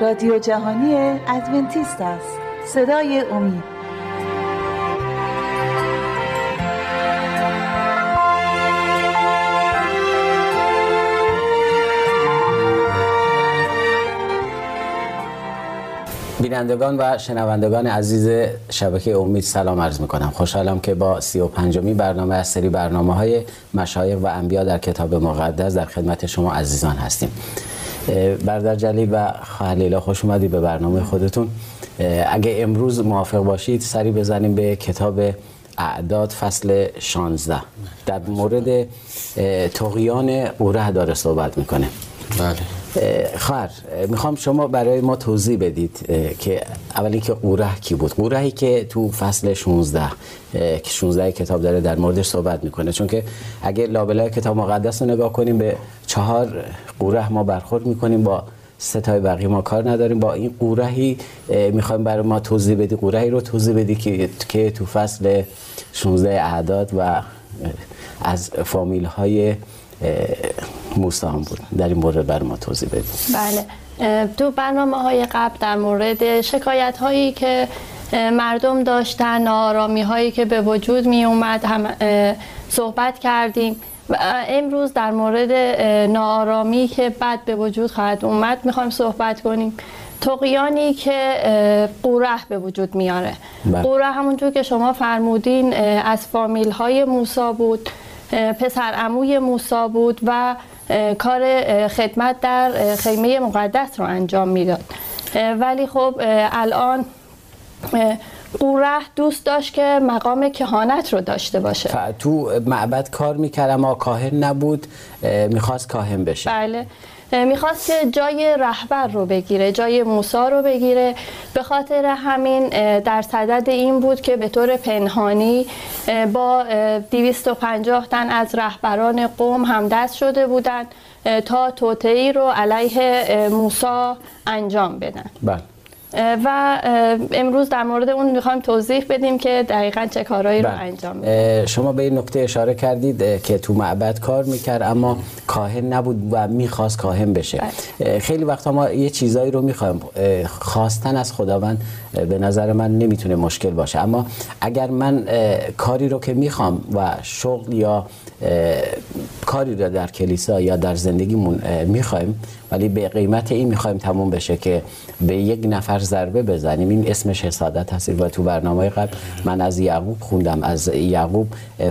رادیو جهانی ادونتیست است. صدای امید. بینندگان و شنوندگان عزیز شبکه امید سلام عرض می کنم خوشحالم که با سی و پنجمی برنامه از سری برنامه های مشایق و انبیا در کتاب مقدس در خدمت شما عزیزان هستیم. بردر جلی و خواهر خوش اومدید به برنامه خودتون. اگه امروز موافق باشید سری بزنیم به کتاب اعداد فصل 16 در مورد تقیان اوره داره صحبت می‌کنه. بله. خواهر می‌خوام شما برای ما توضیح بدید که اولی که قوره کی بود؟ قورهی که تو فصل 16 که 16 کتاب داره در موردش صحبت می‌کنه. چون که اگه لابلای کتاب مقدس رو نگاه کنیم به چهار قوره ما برخورد می‌کنیم با ستای بقیه ما کار نداریم. با این قورهی می‌خوایم برای ما توضیح بدی قورهی رو توضیح بدی که که تو فصل 16 اعداد و از فامیل های موسی هم بود. در این مورد بر ما توضیح بدید. بله. تو برنامه های قبل در مورد شکایت هایی که مردم داشتن نارامی هایی که به وجود می اومد هم صحبت کردیم. و امروز در مورد نارامی که بعد به وجود خواهد اومد می‌خوایم صحبت کنیم. تقیانی که قوره به وجود میاره. بله. قوره همونجور که شما فرمودین از فامیل های موسا بود پسر اموی موسا بود و کار خدمت در خیمه مقدس رو انجام می‌داد. ولی خب الان قوره دوست داشت که مقام کهانت رو داشته باشه. تو معبد کار می‌کرد اما کاهن نبود می‌خواست کاهن بشه. بله. می‌خواست که جای رهبر رو بگیره جای موسا رو بگیره. به خاطر همین در صدد این بود که به طور پنهانی با 250 تن از رهبران قوم همدست شده بودند تا توتعی رو علیه موسا انجام بدن. بله. و امروز در مورد اون می‌خوایم توضیح بدیم که دقیقا چه کارهایی رو بله. انجام میده شما به این نکته اشاره کردید که تو معبد کار می‌کرد اما کاهن نبود و می‌خواست کاهن بشه بله. خیلی وقتا ما یه چیزایی رو می‌خوایم خواستن از خداوند به نظر من نمی‌تونه مشکل باشه اما اگر من کاری رو که می‌خوام و شغل یا کاری رو در کلیسا یا در زندگیمون می‌خوایم ولی به قیمت این می‌خوایم تموم بشه که به یک نفر ضربه بزنیم. این اسمش حسادت هست. و تو برنامه قبل من از یعقوب خوندم. از یعقوب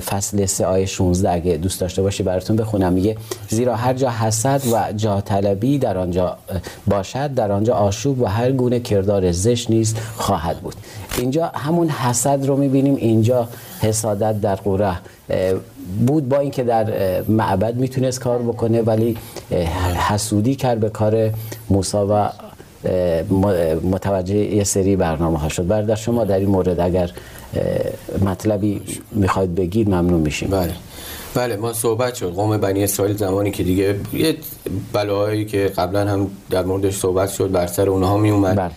فصل 3 آیه 16 اگه دوست داشته باشی براتون بخونم میگه زیرا هر جا حسد و جا طلبی در آنجا باشد در آنجا آشوب و هر گونه کردار زشت نیز خواهد بود. اینجا همون حسد رو می‌بینیم. اینجا حسادت در قره بود با اینکه در معبد می‌تونست کار بکنه ولی حسودی کرد به کار موسا و متوجه یه سری برنامه ها شد. برادر شما در این مورد اگر مطلبی می‌خواید بگید ممنون میشیم. بله. بله ما صحبت شد. قوم بنی اسرائیل زمانی که دیگه یه بلاهایی که قبلا هم در موردش صحبت شد بر سر اونها می اومد بله.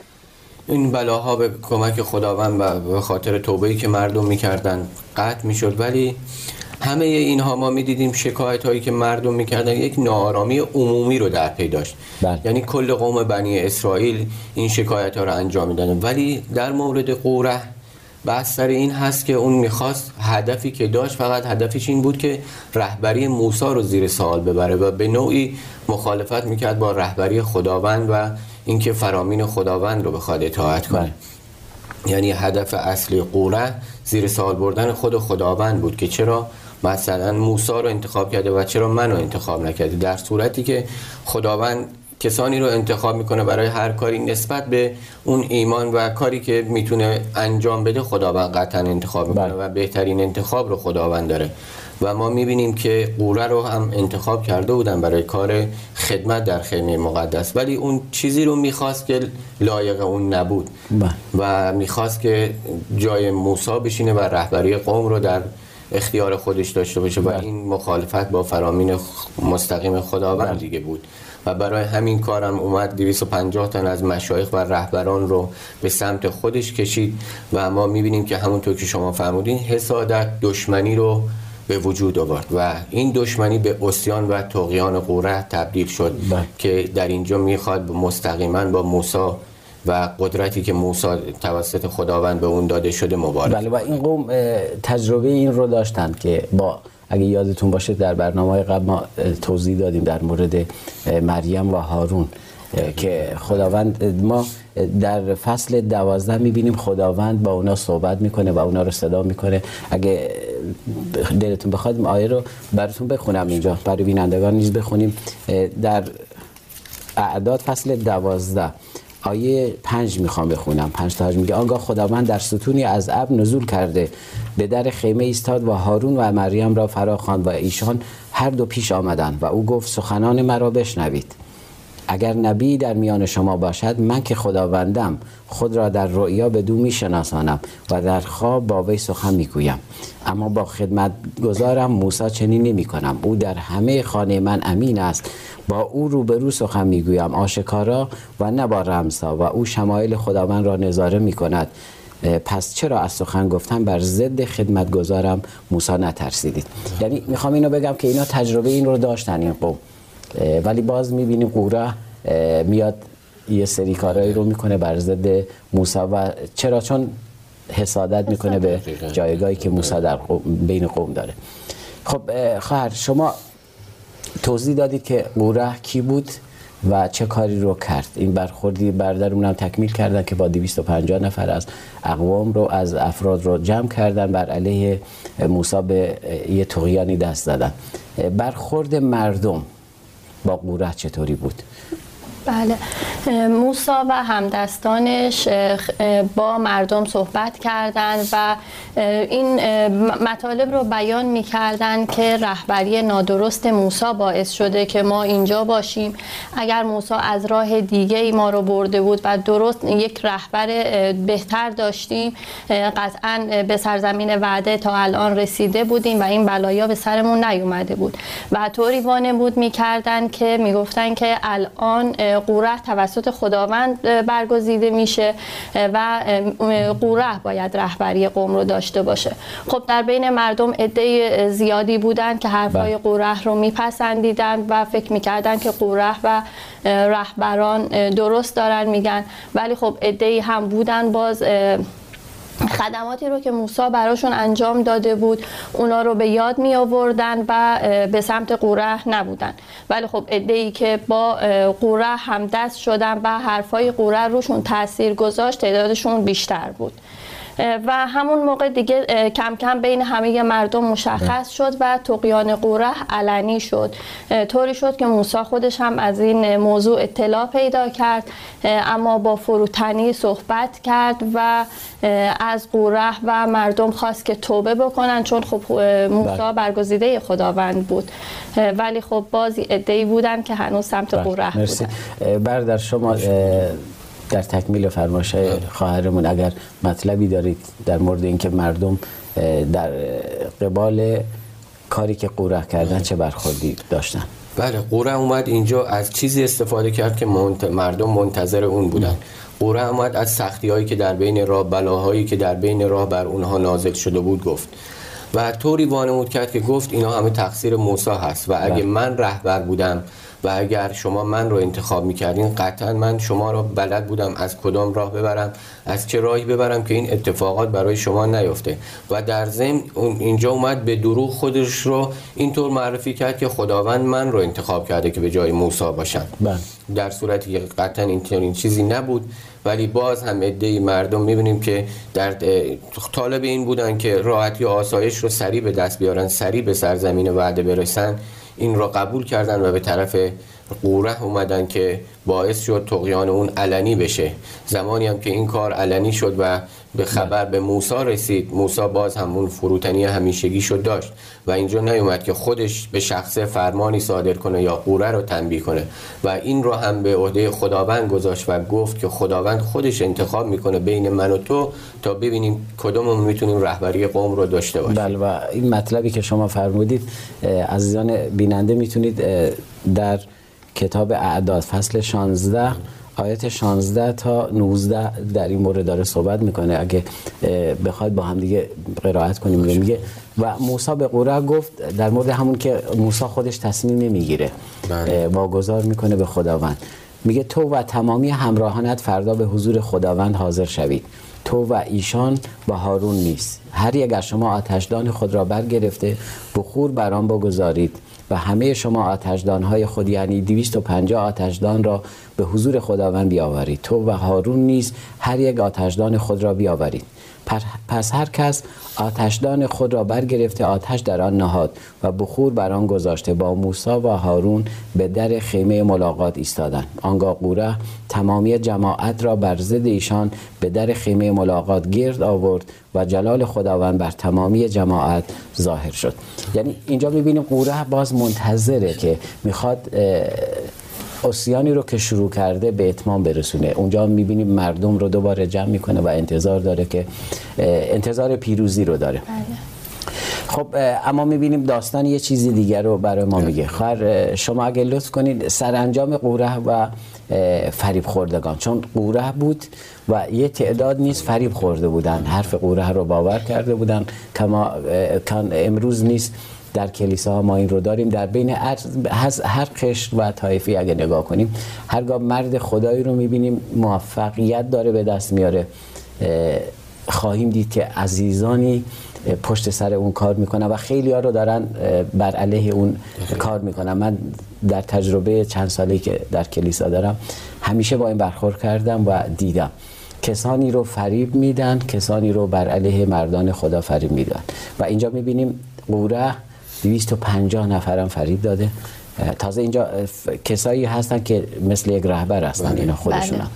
این بلاها به کمک خداوند و به خاطر توبهی که مردم می‌کردن قطع می‌شد. ولی همه اینها ما می‌دیدیم شکایت هایی که مردم می‌کردن یک نارامی عمومی رو در پی داشت. بله. یعنی کل قوم بنی اسرائیل این شکایت ها رو انجام میدن ولی در مورد قوره بحث سر این هست که اون می‌خواست هدفی که داشت فقط هدفش این بود که رهبری موسی رو زیر سوال ببره و به نوعی مخالفت می‌کرد با رهبری خداوند و اینکه فرامین خداوند رو بخواد اطاعت کنه بله. یعنی هدف اصلی قوره زیر سوال بردن خود خداوند بود که چرا مثلا موسی رو انتخاب کرده و چرا منو انتخاب نکرده در صورتی که خداوند کسانی رو انتخاب می‌کنه برای هر کاری نسبت به اون ایمان و کاری که می‌تونه انجام بده خداوند قطعا انتخاب می‌کنه بله. و بهترین انتخاب رو خداوند داره و ما می‌بینیم که قوره رو هم انتخاب کرده بودن برای کار خدمت در خیمه مقدس ولی اون چیزی رو می‌خواست که لایق اون نبود بله. و می‌خواست که جای موسی بشینه و رهبری قوم رو در اختیار خودش داشته باشه و بله. این مخالفت با فرامین مستقیم خداوند. دیگه بود و برای همین کارم اومد 250 تن از مشایخ و رهبران رو به سمت خودش کشید و ما می‌بینیم که همونطور که شما فرمودین حسادت دشمنی رو به وجود آورد و این دشمنی به اسیان و تقیان قوره تبدیل شد بله. که در اینجا می‌خواد مستقیما با موسی و قدرتی که موسی توسط خداوند به اون داده شده مبارز بله و این قوم تجربه این رو داشتند که با اگه یادتون باشه در برنامه قبل ما توضیح دادیم در مورد مریم و هارون که خداوند ما در فصل دوازده می‌بینیم خداوند با اونا صحبت می‌کنه و اونا رو صدا می‌کنه. اگه دلتون بخواد آیه رو براتون بخونم اینجا برای بینندگان نیز بخونیم. در اعداد فصل دوازده آیه پنج می‌خوام بخونم. پنج تا میگه آنگاه خداوند در ستونی از ابر نزول کرده. به در خیمه ایستاد و هارون و مریم را فرا خواند و ایشان هر دو پیش آمدند و او گفت سخنان مرا بشنوید. اگر نبی در میان شما باشد من که خداوندم خود را در رؤیا به دو میشناسانم و در خواب با وی سخن می‌گویم. اما با خدمت گذارم موسی چنین نمی کنم او در همه خانه من امین است. با او روبرو سخن می‌گویم. آشکارا و نه با رمزها و او شمایل خداوند را نظاره می کند پس چرا از سخن گفتن بر ضد خدمت گذارم موسی نترسیدید. یعنی می‌خوام اینو بگم که اینا تجربه این رو داشتن این قوم. ولی باز می‌بینیم قوره میاد یه سری کارهایی رو می‌کنه بر ضد موسی و چرا؟ چون حسادت می‌کنه به. جایگاهی که موسی در بین قوم داره. خب اه، خواهر شما توضیح دادید که قوره کی بود و چه کاری رو کرد. این برخوردی برادرمون هم تکمیل کردن که با 250 نفر از اقوام رو از افراد رو جمع کردن بر علیه موسی به یه تقیانی دست زدن برخورد مردم. با قوره چطوری بود؟ بله. موسا و همدستانش با مردم صحبت کردند و این مطالب رو بیان می که رهبری نادرست موسا باعث شده که ما اینجا باشیم. اگر موسا از راه دیگه ای ما رو برده بود و درست یک رهبر بهتر داشتیم قطعا به سرزمین وعده تا الان رسیده بودیم و این بلایا به سرمون نیومده بود. و طوری وانمود می‌کردن که می‌گفتن که الان قوره توسط خداوند برگزیده میشه و قوره باید رهبری قوم رو داشته باشه خب در بین مردم عده زیادی بودن که حرفای بله. قوره رو میپسندیدن و فکر می‌کردن که قوره و رهبران درست دارن میگن ولی خب عده هم بودن باز خدماتی رو که موسی براشون انجام داده بود اونا رو به یاد می آوردن و به سمت قوره نبودن. ولی خب ای که با قوره همدست شدن و حرفای قوره روشون تاثیر گذاشت تعدادشون بیشتر بود. و همون موقع دیگه کم کم بین همه مردم مشخص شد و تقیان قوره علنی شد. طوری شد که موسی خودش هم از این موضوع اطلاع پیدا کرد اما با فروتنی صحبت کرد و از قوره و مردم خواست که توبه بکنن چون خب اه، موسی بله. برگزیده خداوند بود. ولی خب بازی ادعی بودن که هنوز سمت قوره مرسی. بودن. اه، برادر شما در تکمیل فرمایش خواهرمون. اگر مطلبی دارید در مورد اینکه مردم در قبال کاری که قوره کردن چه برخوردی داشتن. بله قوره اومد اینجا از چیزی استفاده کرد که منت- مردم منتظر اون بودن. قوره اومد از سختی هایی که در بین راه بلاهایی که در بین راه بر اونها نازل شده بود گفت. و طوری وانمود کرد که گفت اینا همه تقصیر موسی هست و اگه بله. من رهبر بودم و اگر شما من رو انتخاب می‌کردین قطعا من شما رو بلد بودم از کدام راه ببرم از چه راهی ببرم که این اتفاقات برای شما نیفته. و در ضمن اینجا اومد به دروغ خودش رو اینطور معرفی کرد که خداوند من رو انتخاب کرده که به جای موسی باشم. بله. در صورتی که قطعا این این چیزی نبود ولی باز هم عده مردم می‌بینیم که در طالب این بودن که راحتی و آسایش رو سریع به دست بیارن سریع به سرزمین وعده برسن. این را قبول کردن و به طرف قوره اومدن که باعث شد تقیان اون علنی بشه. زمانی هم که این کار علنی شد و به خبر به موسی رسید موسی باز همون فروتنی همیشگی شد داشت و اینجا نیومد که خودش به شخص فرمانی صادر کنه یا قوره رو تنبیه کنه. و این رو هم به عهده خداوند گذاشت و گفت که خداوند خودش انتخاب می‌کنه بین من و تو تا ببینیم کدوممون می‌تونیم رهبری قوم رو داشته باشیم. بله و این مطلبی که شما فرمودید عزیزان بیننده می‌تونید در کتاب اعداد فصل 16 آیت 16 تا 19 در این مورد داره صحبت می‌کنه. اگه بخواید با هم دیگه قرائت کنیم میگه و موسی به قوره گفت در مورد همون که موسی خودش تصمیم نمی‌گیره بله. واگذار می‌کنه به خداوند. میگه تو و تمامی همراهانت فردا به حضور خداوند حاضر شوید. تو و ایشان با هارون نیست. هر یک از شما آتشدان خود را برگرفته بخور بر آن بگذارید. و همه شما آتشدان های خود یعنی 250 آتشدان را به حضور خداوند بیاورید. تو و هارون نیز هر یک آتشدان خود را بیاورید. پس هر کس آتشدان خود را برگرفته آتش در آن نهاد و بخور بر آن گذاشته. با موسی و هارون به در خیمه ملاقات ایستادند. آنگاه قوره تمامی جماعت را بر ضد ایشان به در خیمه ملاقات گرد آورد و جلال خداوند بر تمامی جماعت ظاهر شد. یعنی اینجا می‌بینیم قوره باز منتظره که می‌خواد اسیانی رو که شروع کرده به اتمام برسونه. اونجا می‌بینیم مردم رو دوباره جمع می‌کنه و انتظار داره که انتظار پیروزی رو داره. بله. خب اما می‌بینیم داستان یه چیزی دیگر رو برای ما میگه. خواهر شما اگه لطف کنید سرانجام قوره و فریب خوردگان. چون قوره بود و یه تعداد نیست فریب خورده بودن. حرف قوره رو باور کرده بودن. کما امروز نیست در کلیسا ما این رو داریم. در بین هر قشر و طایفی اگه نگاه کنیم هرگاه مرد خدایی رو می‌بینیم موفقیت داره به دست میاره. خواهیم دید که عزیزانی پشت سر اون کار می‌کنن و خیلی ها رو دارن بر علیه اون کار می‌کنن. من در تجربه چند سالی که در کلیسا دارم همیشه با این برخورد کردم و دیدم. کسانی رو فریب میدن کسانی رو بر علیه مردان خدا فریب میدن. و اینجا می‌بینیم قوره 250 نفرم فریب داده تازه اینجا کسایی هستن که مثل یک رهبر هستن بله. اینا خودشون بله.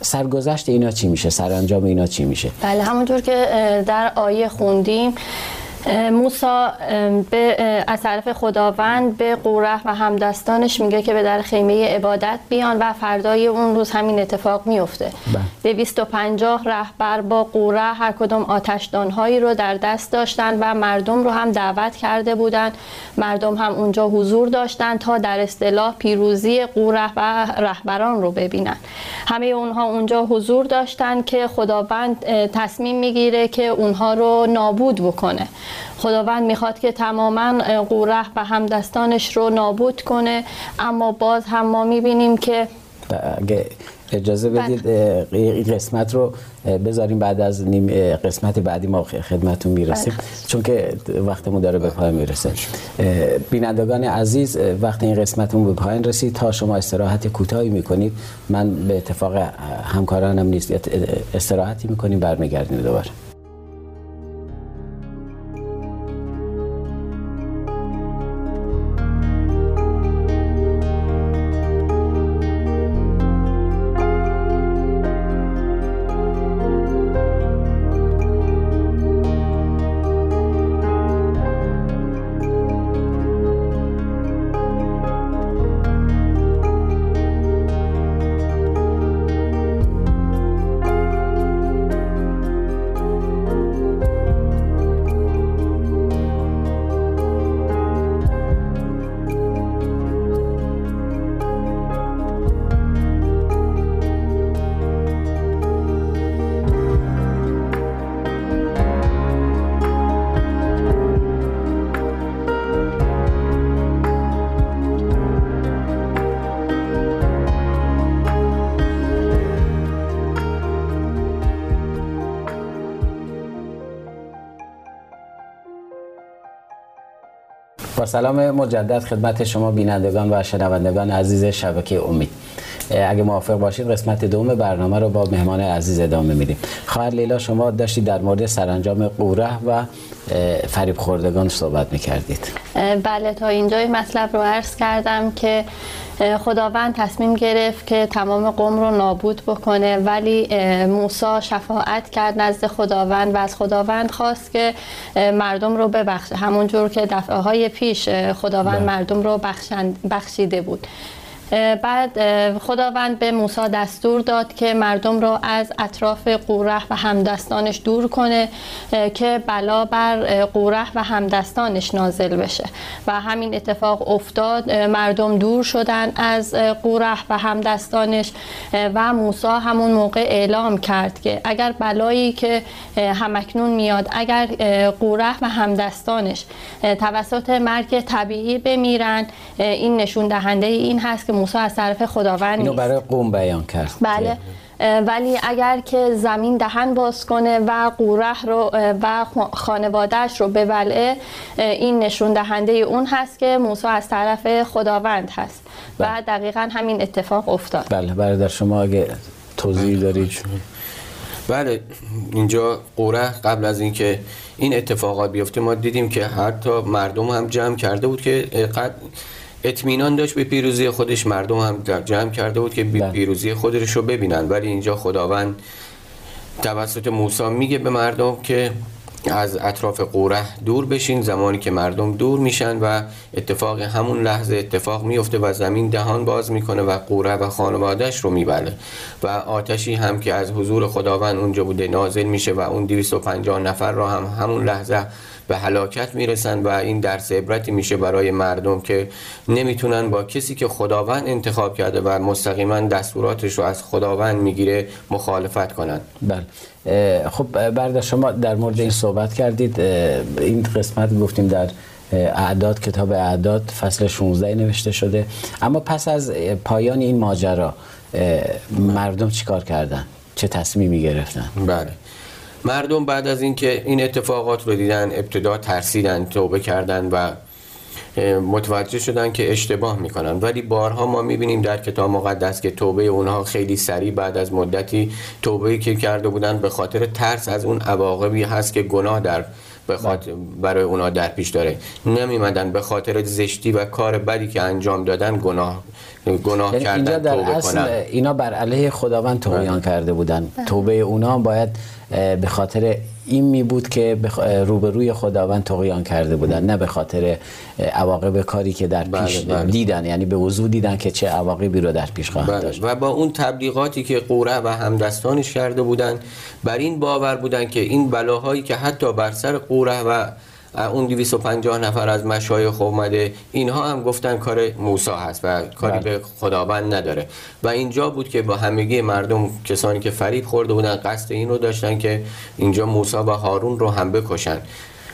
سرگذشت اینا چی میشه سرانجام اینا چی میشه بله همونطور که در آیه خوندیم موسا به از طرف خداوند به قوره و همدستانش میگه که به در خیمه عبادت بیان و فردای اون روز همین اتفاق میفته. بله. پنجاه رهبر با قوره هر کدوم آتشدانهایی رو در دست داشتن و مردم رو هم دعوت کرده بودن. مردم هم اونجا حضور داشتن تا در اصطلاح پیروزی قوره و رهبران رو ببینن. همه اونها اونجا حضور داشتن که خداوند تصمیم می‌گیره که اونها رو نابود بکنه. خداوند می‌خواد که تماما قوره و همدستانش رو نابود کنه. اما باز هم ما می‌بینیم که اگه اجازه بله. بدید این قسمت رو بذاریم بعد از نیم قسمت بعدی ما خدمتون می‌رسیم. بله. چون که وقتمون داره به پایان می‌رسه. بینندگان عزیز وقت این قسمتمون به پایان رسید. تا شما استراحت کوتاهی می‌کنید من به اتفاق همکارانم نیست استراحتی می‌کنیم برمیگردیم دوباره. سلام مجدد خدمت شما بینندگان و شنوندگان عزیز شبکه امید. اگه موافق باشید قسمت دوم برنامه رو با مهمان عزیز ادامه میدیم. خواهر لیلا شما داشتید در مورد سرانجام قوره و فریب خوردگان صحبت می‌کردید. بله تا اینجای مطلب رو عرض کردم که خداوند تصمیم گرفت که تمام قوم رو نابود بکنه. ولی موسی شفاعت کرد نزد خداوند و از خداوند خواست که مردم رو ببخشه. همونجور که دفعه های پیش خداوند بله. مردم رو بخشیده بود. بعد خداوند به موسی دستور داد که مردم را از اطراف قوره و همدستانش دور کنه که بلا بر قوره و همدستانش نازل بشه. و همین اتفاق افتاد. مردم دور شدن از قوره و همدستانش و موسی همون موقع اعلام کرد که اگر بلایی که همکنون میاد اگر قوره و همدستانش توسط مرگ طبیعی بمیرن این نشون دهنده این هست که موسی از طرف خداوند اینو برای قوم بیان کرد. بله. ولی اگر که زمین دهن باز کنه و قوره رو و خانوادهش رو ببلعه این نشون دهنده اون هست که موسی از طرف خداوند هست. و بله. دقیقا همین اتفاق افتاد. بله برادر شما اگه توضیح دارید. بله اینجا قوره قبل از اینکه این اتفاقات بیفته ما دیدیم که حتی مردم هم جمع کرده بود که اطمینان داشت به پیروزی خودش مردم هم جمع کرده بود که بله. پیروزی خودش رو ببینن ولی اینجا خداوند توسط موسی میگه به مردم که از اطراف قوره دور بشین زمانی که مردم دور میشن و اتفاق همون لحظه اتفاق میفته و زمین دهان باز می‌کنه و قوره و خانوادهش رو میبله و آتشی هم که از حضور خداوند اونجا بوده نازل میشه و اون 250 نفر رو هم همون لحظه به هلاکت می‌رسن و این درس عبرتی میشه برای مردم که نمی‌تونن با کسی که خداوند انتخاب کرده و مستقیما دستوراتش رو از خداوند می‌گیره مخالفت کنن. بله. خب برده شما در مورد این صحبت کردید. این قسمت گفتیم در اعداد کتاب اعداد فصل 16 نوشته شده. اما پس از پایان این ماجرا مردم چیکار کردن؟ چه تصمیمی گرفتن؟ بله. مردم بعد از اینکه این اتفاقات رو دیدن ابتدا ترسیدن توبه کردن و متوجه شدن که اشتباه می‌کنن. ولی بارها ما می‌بینیم در کتاب مقدس که توبه اونها خیلی سریع بعد از مدتی توبه که کرده بودن به خاطر ترس از اون عواقبی هست که گناه در به خاطر برای اونا در پیش داره نمیمدن به خاطر زشتی و کار بدی که انجام دادن گناه گناه یعنی کردن اینجا در توبه اصل اینا بر علیه خداوند توبیان بله. کرده بودن بله. توبه اونا باید به خاطر این می بود که روبروی خداوند تقیان کرده بودن نه به خاطر عواقب کاری که در پیش بله بله. دیدن یعنی به وضوع دیدن که چه عواقبی رو در پیش خواهد بله. داشت و با اون تبلیغاتی که قوره و همدستانش کرده بودن بر این باور بودن که این بلاهایی که حتی بر سر قوره و اون 250 نفر از مشایخ اومده اینها هم گفتن کار موسی هست و کاری بله. به خداوند نداره و اینجا بود که با همگی مردم کسانی که فریب خورده بودن قصد این رو داشتن که اینجا موسی و هارون رو هم بکشن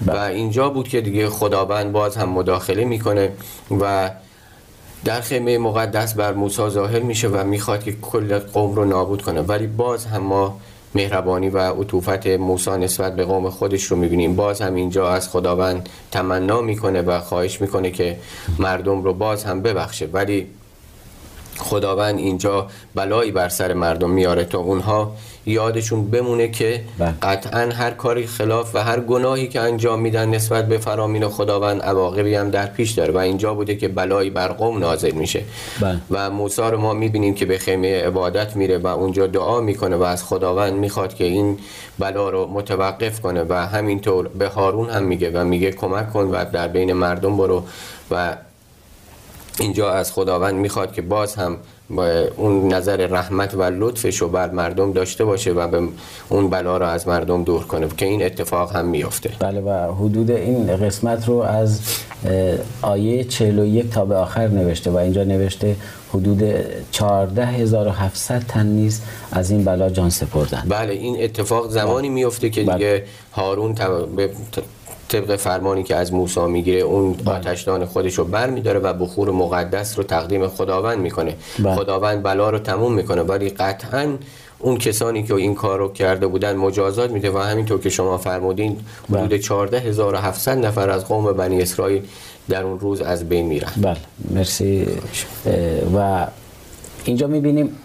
و بله. اینجا بود که دیگه خداوند باز هم مداخله می‌کنه و در خیمه مقدس بر موسی ظاهر میشه و می‌خواد که کل قوم رو نابود کنه ولی باز هم ما مهربانی و عطوفت موسی نسبت به قوم خودش رو می‌بینیم. باز هم اینجا از خداوند تمنا می‌کنه و خواهش می‌کنه که مردم رو باز هم ببخشه. ولی خداوند اینجا بلایی بر سر مردم میاره تا اونها یادشون بمونه که بله. قطعا هر کاری خلاف و هر گناهی که انجام میدن نسبت به فرامین خداوند عواقبی هم در پیش داره و اینجا بوده که بلایی بر قوم نازل میشه بله. و موسی رو ما می‌بینیم که به خیمه عبادت میره و اونجا دعا می‌کنه و از خداوند می‌خواد که این بلا رو متوقف کنه و همینطور به هارون هم میگه و میگه کمک کن و در بین مردم برو و اینجا از خداوند می‌خواد که باز هم با اون نظر رحمت و لطفش رو بر مردم داشته باشه و به اون بلا رو از مردم دور کنه که این اتفاق هم میفته. بله و حدود این قسمت رو از آیه 41 تا به آخر نوشته و اینجا نوشته حدود 14700 تن نیز از این بلا جان سپردن بله این اتفاق زمانی میفته که بله. دیگه هارون طبق فرمانی که از موسی می‌گیره اون بله. آتشدان خودش رو بر میداره و بخور مقدس رو تقدیم خداوند می‌کنه بله. خداوند بلا رو تموم می‌کنه ولی قطعا اون کسانی که این کار رو کرده بودن مجازات میده و همینطور که شما فرمودین بله. حدود 14700 نفر از قوم بنی اسرائیل در اون روز از بین میرن بله مرسی و اینجا می‌بینیم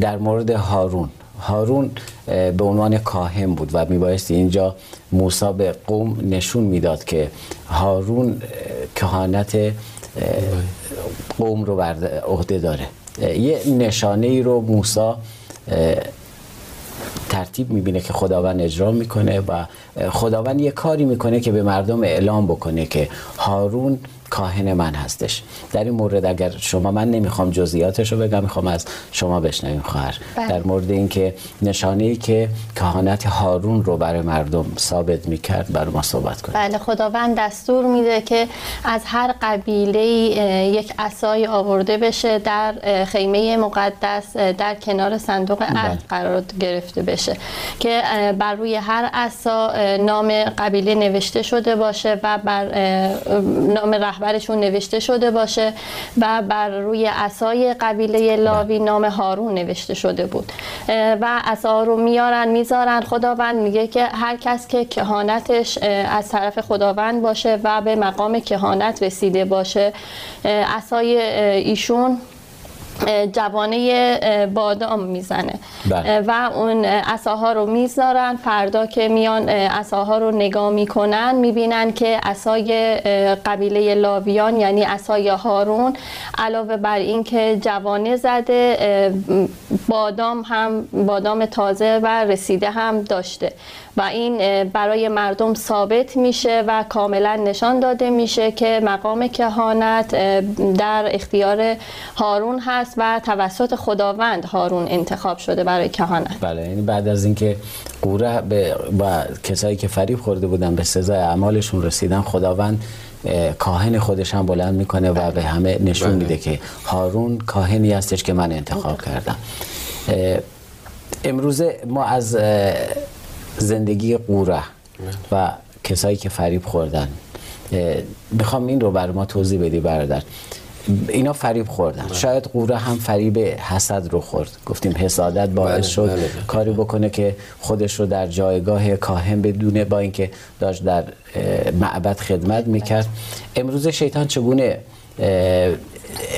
در مورد هارون هارون به عنوان کاهن بود و میبایستی اینجا موسی به قوم نشون می‌داد که هارون کهانت قوم رو بر عهده داره. یه نشانه ای رو موسی ترتیب می‌بینه که خداوند اجرا می‌کنه و خداوند یه کاری می‌کنه که به مردم اعلام بکنه که هارون کاهن من هستش در این مورد اگر شما من نمی‌خوام جزئیاتش رو بگم می‌خوام از شما بشنویم خواهر بله. در مورد اینکه نشانه ای که کهانت هارون رو برای مردم ثابت می‌کرد برای ما صحبت کنیم بله خداوند دستور میده که از هر قبیله یک عصای آورده بشه در خیمه مقدس در کنار صندوق عهد بله. قرار گرفته بشه که بر روی هر عصا نام قبیله نوشته شده باشه و بر نام رهبرشون نوشته شده باشه و بر روی عصای قبیله لاوی نام هارون نوشته شده بود. و عصا رو میارن می‌ذارن خداوند میگه که هر کس که کهانتش از طرف خداوند باشه و به مقام کهانت رسیده باشه. عصای ایشون جوانه بادام می‌زنه. بله. و اون عصاها رو می‌ذارن. فردا که میان عصاها رو نگاه می‌کنن می‌بینن که عصای قبیله لاویان یعنی عصای هارون علاوه بر این که جوانه زده بادام هم بادام تازه و رسیده هم داشته. و این برای مردم ثابت میشه و کاملا نشان داده میشه که مقام کهانت در اختیار هارون هست و توسط خداوند هارون انتخاب شده برای کهانت بله یعنی بعد از اینکه قوره به با کسایی که فریب خورده بودن به سزای اعمالشون رسیدن خداوند کاهن خودش هم بلند می‌کنه و به همه نشون بله. میده که هارون کاهنی هستش که من انتخاب کردم امروزه ما از زندگی قوره و کسایی که فریب خوردن. می‌خوام این رو بر ما توضیح بدی برادر. اینا فریب خوردن. شاید قوره هم فریب حسد رو خورد. گفتیم حسادت باعث بله، شد بله، بله. کاری بکنه که خودش رو در جایگاه کاهن بدونه با اینکه داشت در معبد خدمت می‌کرد. امروز شیطان چگونه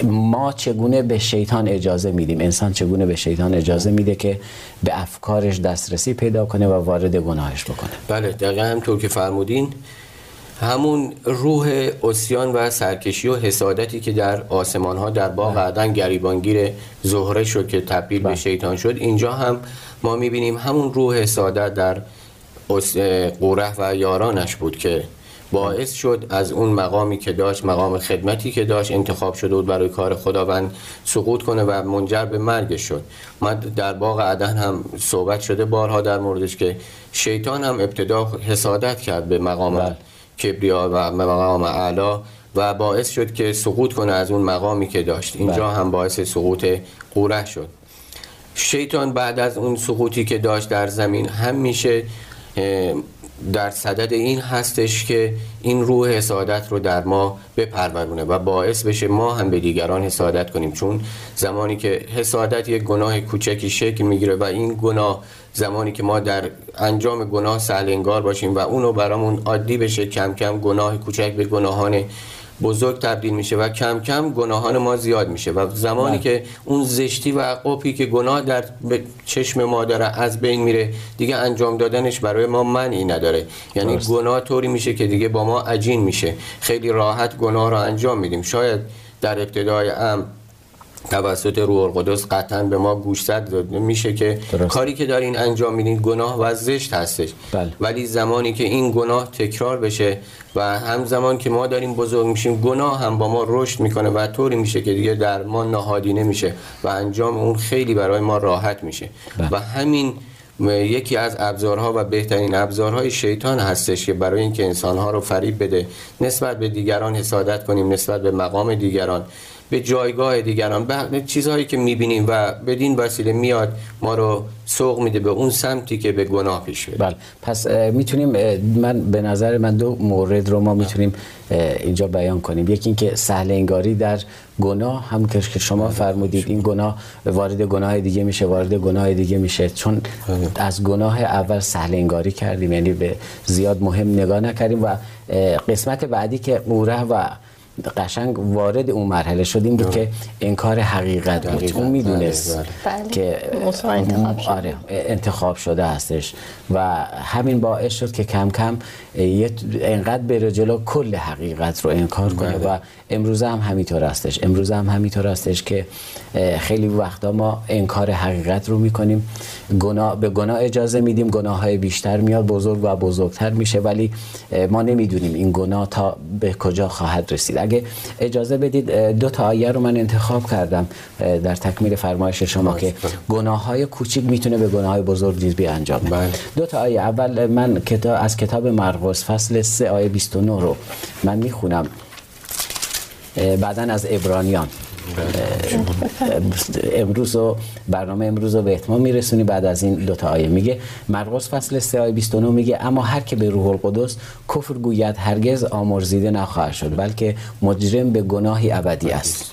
ما چگونه به شیطان اجازه میدیم؟ انسان چگونه به شیطان اجازه میده که به افکارش دسترسی پیدا کنه و وارد گناهش بکنه؟ بله دقیقا همطور که فرمودین همون روح اسیان و سرکشی و حسادتی که در آسمان ها در باغ عدن گریبانگیر زهره شد که تبدیل به بله. شیطان شد اینجا هم ما می‌بینیم همون روح حسادت در قوره و یارانش بود که باعث شد از اون مقامی که داشت مقام خدمتی که داشت انتخاب شده بود برای کار خداوند سقوط کنه و منجر به مرگش شد ما در باغ عدن هم صحبت شده بارها در موردش که شیطان هم ابتدا حسادت کرد به مقام بله. کبریا و مقام اعلا و باعث شد که سقوط کنه از اون مقامی که داشت اینجا بله. هم باعث سقوط قوره شد شیطان بعد از اون سقوطی که داشت در زمین هم میشه در صدد این هستش که این روح حسادت رو در ما بپرورونه و باعث بشه ما هم به دیگران حسادت کنیم. چون زمانی که حسادت یک گناه کوچکی شکل می‌گیره و این گناه زمانی که ما در انجام گناه سهلنگار باشیم و اونو برامون عادی بشه کم کم گناه کوچک به گناهان بزرگ تبدیل میشه و کم کم گناهان ما زیاد میشه و زمانی بله. که اون زشتی و قپی که گناه در چشم ما داره از بین میره دیگه انجام دادنش برای ما منعی نداره یعنی درست. گناه طوری میشه که دیگه با ما عجین میشه خیلی راحت گناه رو انجام میدیم شاید در ابتدای ام توسط روح القدس قطعا به ما گوشزد داده میشه که درست. کاری که دارین انجام میدین گناه و زشت هستش بله. ولی زمانی که این گناه تکرار بشه و همزمان که ما داریم بزرگ میشیم گناه هم با ما رشد می‌کنه و طوری میشه که دیگه در ما نهادینه میشه و انجام اون خیلی برای ما راحت میشه بله. و همین یکی از ابزارها و بهترین ابزارهای شیطان هستش که برای اینکه انسانها رو فریب بده نسبت به دیگران حسادت کنیم نسبت به مقام دیگران به جایگاه دیگران به چیزهایی که می‌بینیم و بدین وسیله میاد ما رو سوق میده به اون سمتی که به گناه پیش بره بله. پس می‌تونیم من به نظر من دو مورد رو ما می‌تونیم اینجا بیان کنیم. یکی اینکه سهل انگاری در گناه هم که شما فرمودید این گناه وارد گناه دیگه میشه وارد گناه دیگه میشه. چون از گناه اول سهل انگاری کردیم یعنی به زیاد مهم نگاه نکردیم و قسمت بعدی که قوره و قشنگ وارد اون مرحله شدیم بود که انکار حقیقت بود. اون می‌دونست بله، بله. که انتخاب شده. آره انتخاب شده هستش و همین باعث شد که کم کم انقدر بره جلو کل حقیقت رو انکار کنه بله. و امروز هم همینطور هستش. امروز هم همینطور هستش که خیلی وقتا ما انکار حقیقت رو می‌کنیم. گناه به گناه اجازه میدیم گناه های بیشتر میاد بزرگ و بزرگتر میشه. ولی ما نمی‌دونیم این گناه تا به کجا خواهد رسید. اگه اجازه بدید دو تا آیه رو من انتخاب کردم در تکمیل فرمایش شما که گناه های کوچیک می‌تونه به گناه های بزرگ نیز بیانجامه. بله. دو تا آیه. اول من کتاب از کتاب مرقس فصل 3 آیه 29 رو من می‌خونم. بعدا از ابرانیان امروز و برنامه امروز رو به اتمام میرسونی بعد از این دوتا آیه میگه. مرقس فصل 3 آیه 29 میگه اما هر که به روح القدس کفر گوید هرگز آمرزیده نخواهد شد بلکه مجرم به گناهی ابدی است.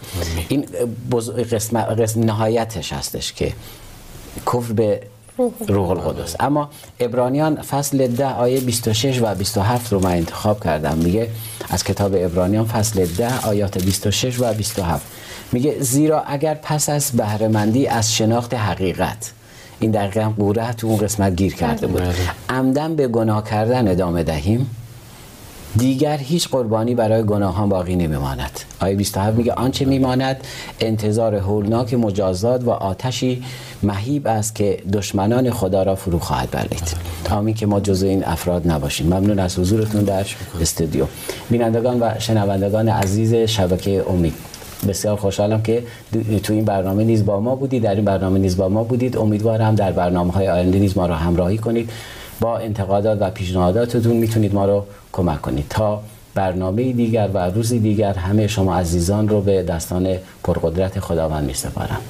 این بز... قسم... قسم نهایتش هستش که کفر به روح القدس. اما ابرانیان فصل 10 آیه 26 و 27 رو من انتخاب کردم. میگه از کتاب ابرانیان فصل 10 آیات 26 و 27 میگه زیرا اگر پس از بهرهمندی از شناخت حقیقت این دقیقا قوره تو اون قسمت گیر کرده بود. عمدن به گناه کردن ادامه دهیم. دیگر هیچ قربانی برای گناهان باقی نمیماند. آیه 27 میگه آنچه میماند انتظار هولناک مجازات و آتشی مهیب است که دشمنان خدا را فرو خواهد بلید آمین که ما جزو این افراد نباشیم. ممنون از حضورتون در استودیو. بینندگان و شنوندگان عزیز شبکه امید. بسیار خوشحالم که تو این برنامه نیز با ما بودید در این برنامه نیز با ما بودید. امیدوارم در برنامه های آینده نیز ما را همراهی کنید. با انتقادات و پیشنهاداتتون می‌تونید ما رو کمک کنید. تا برنامه دیگر و روزی دیگر همه شما عزیزان رو به دستان پرقدرت خداوند می سپارم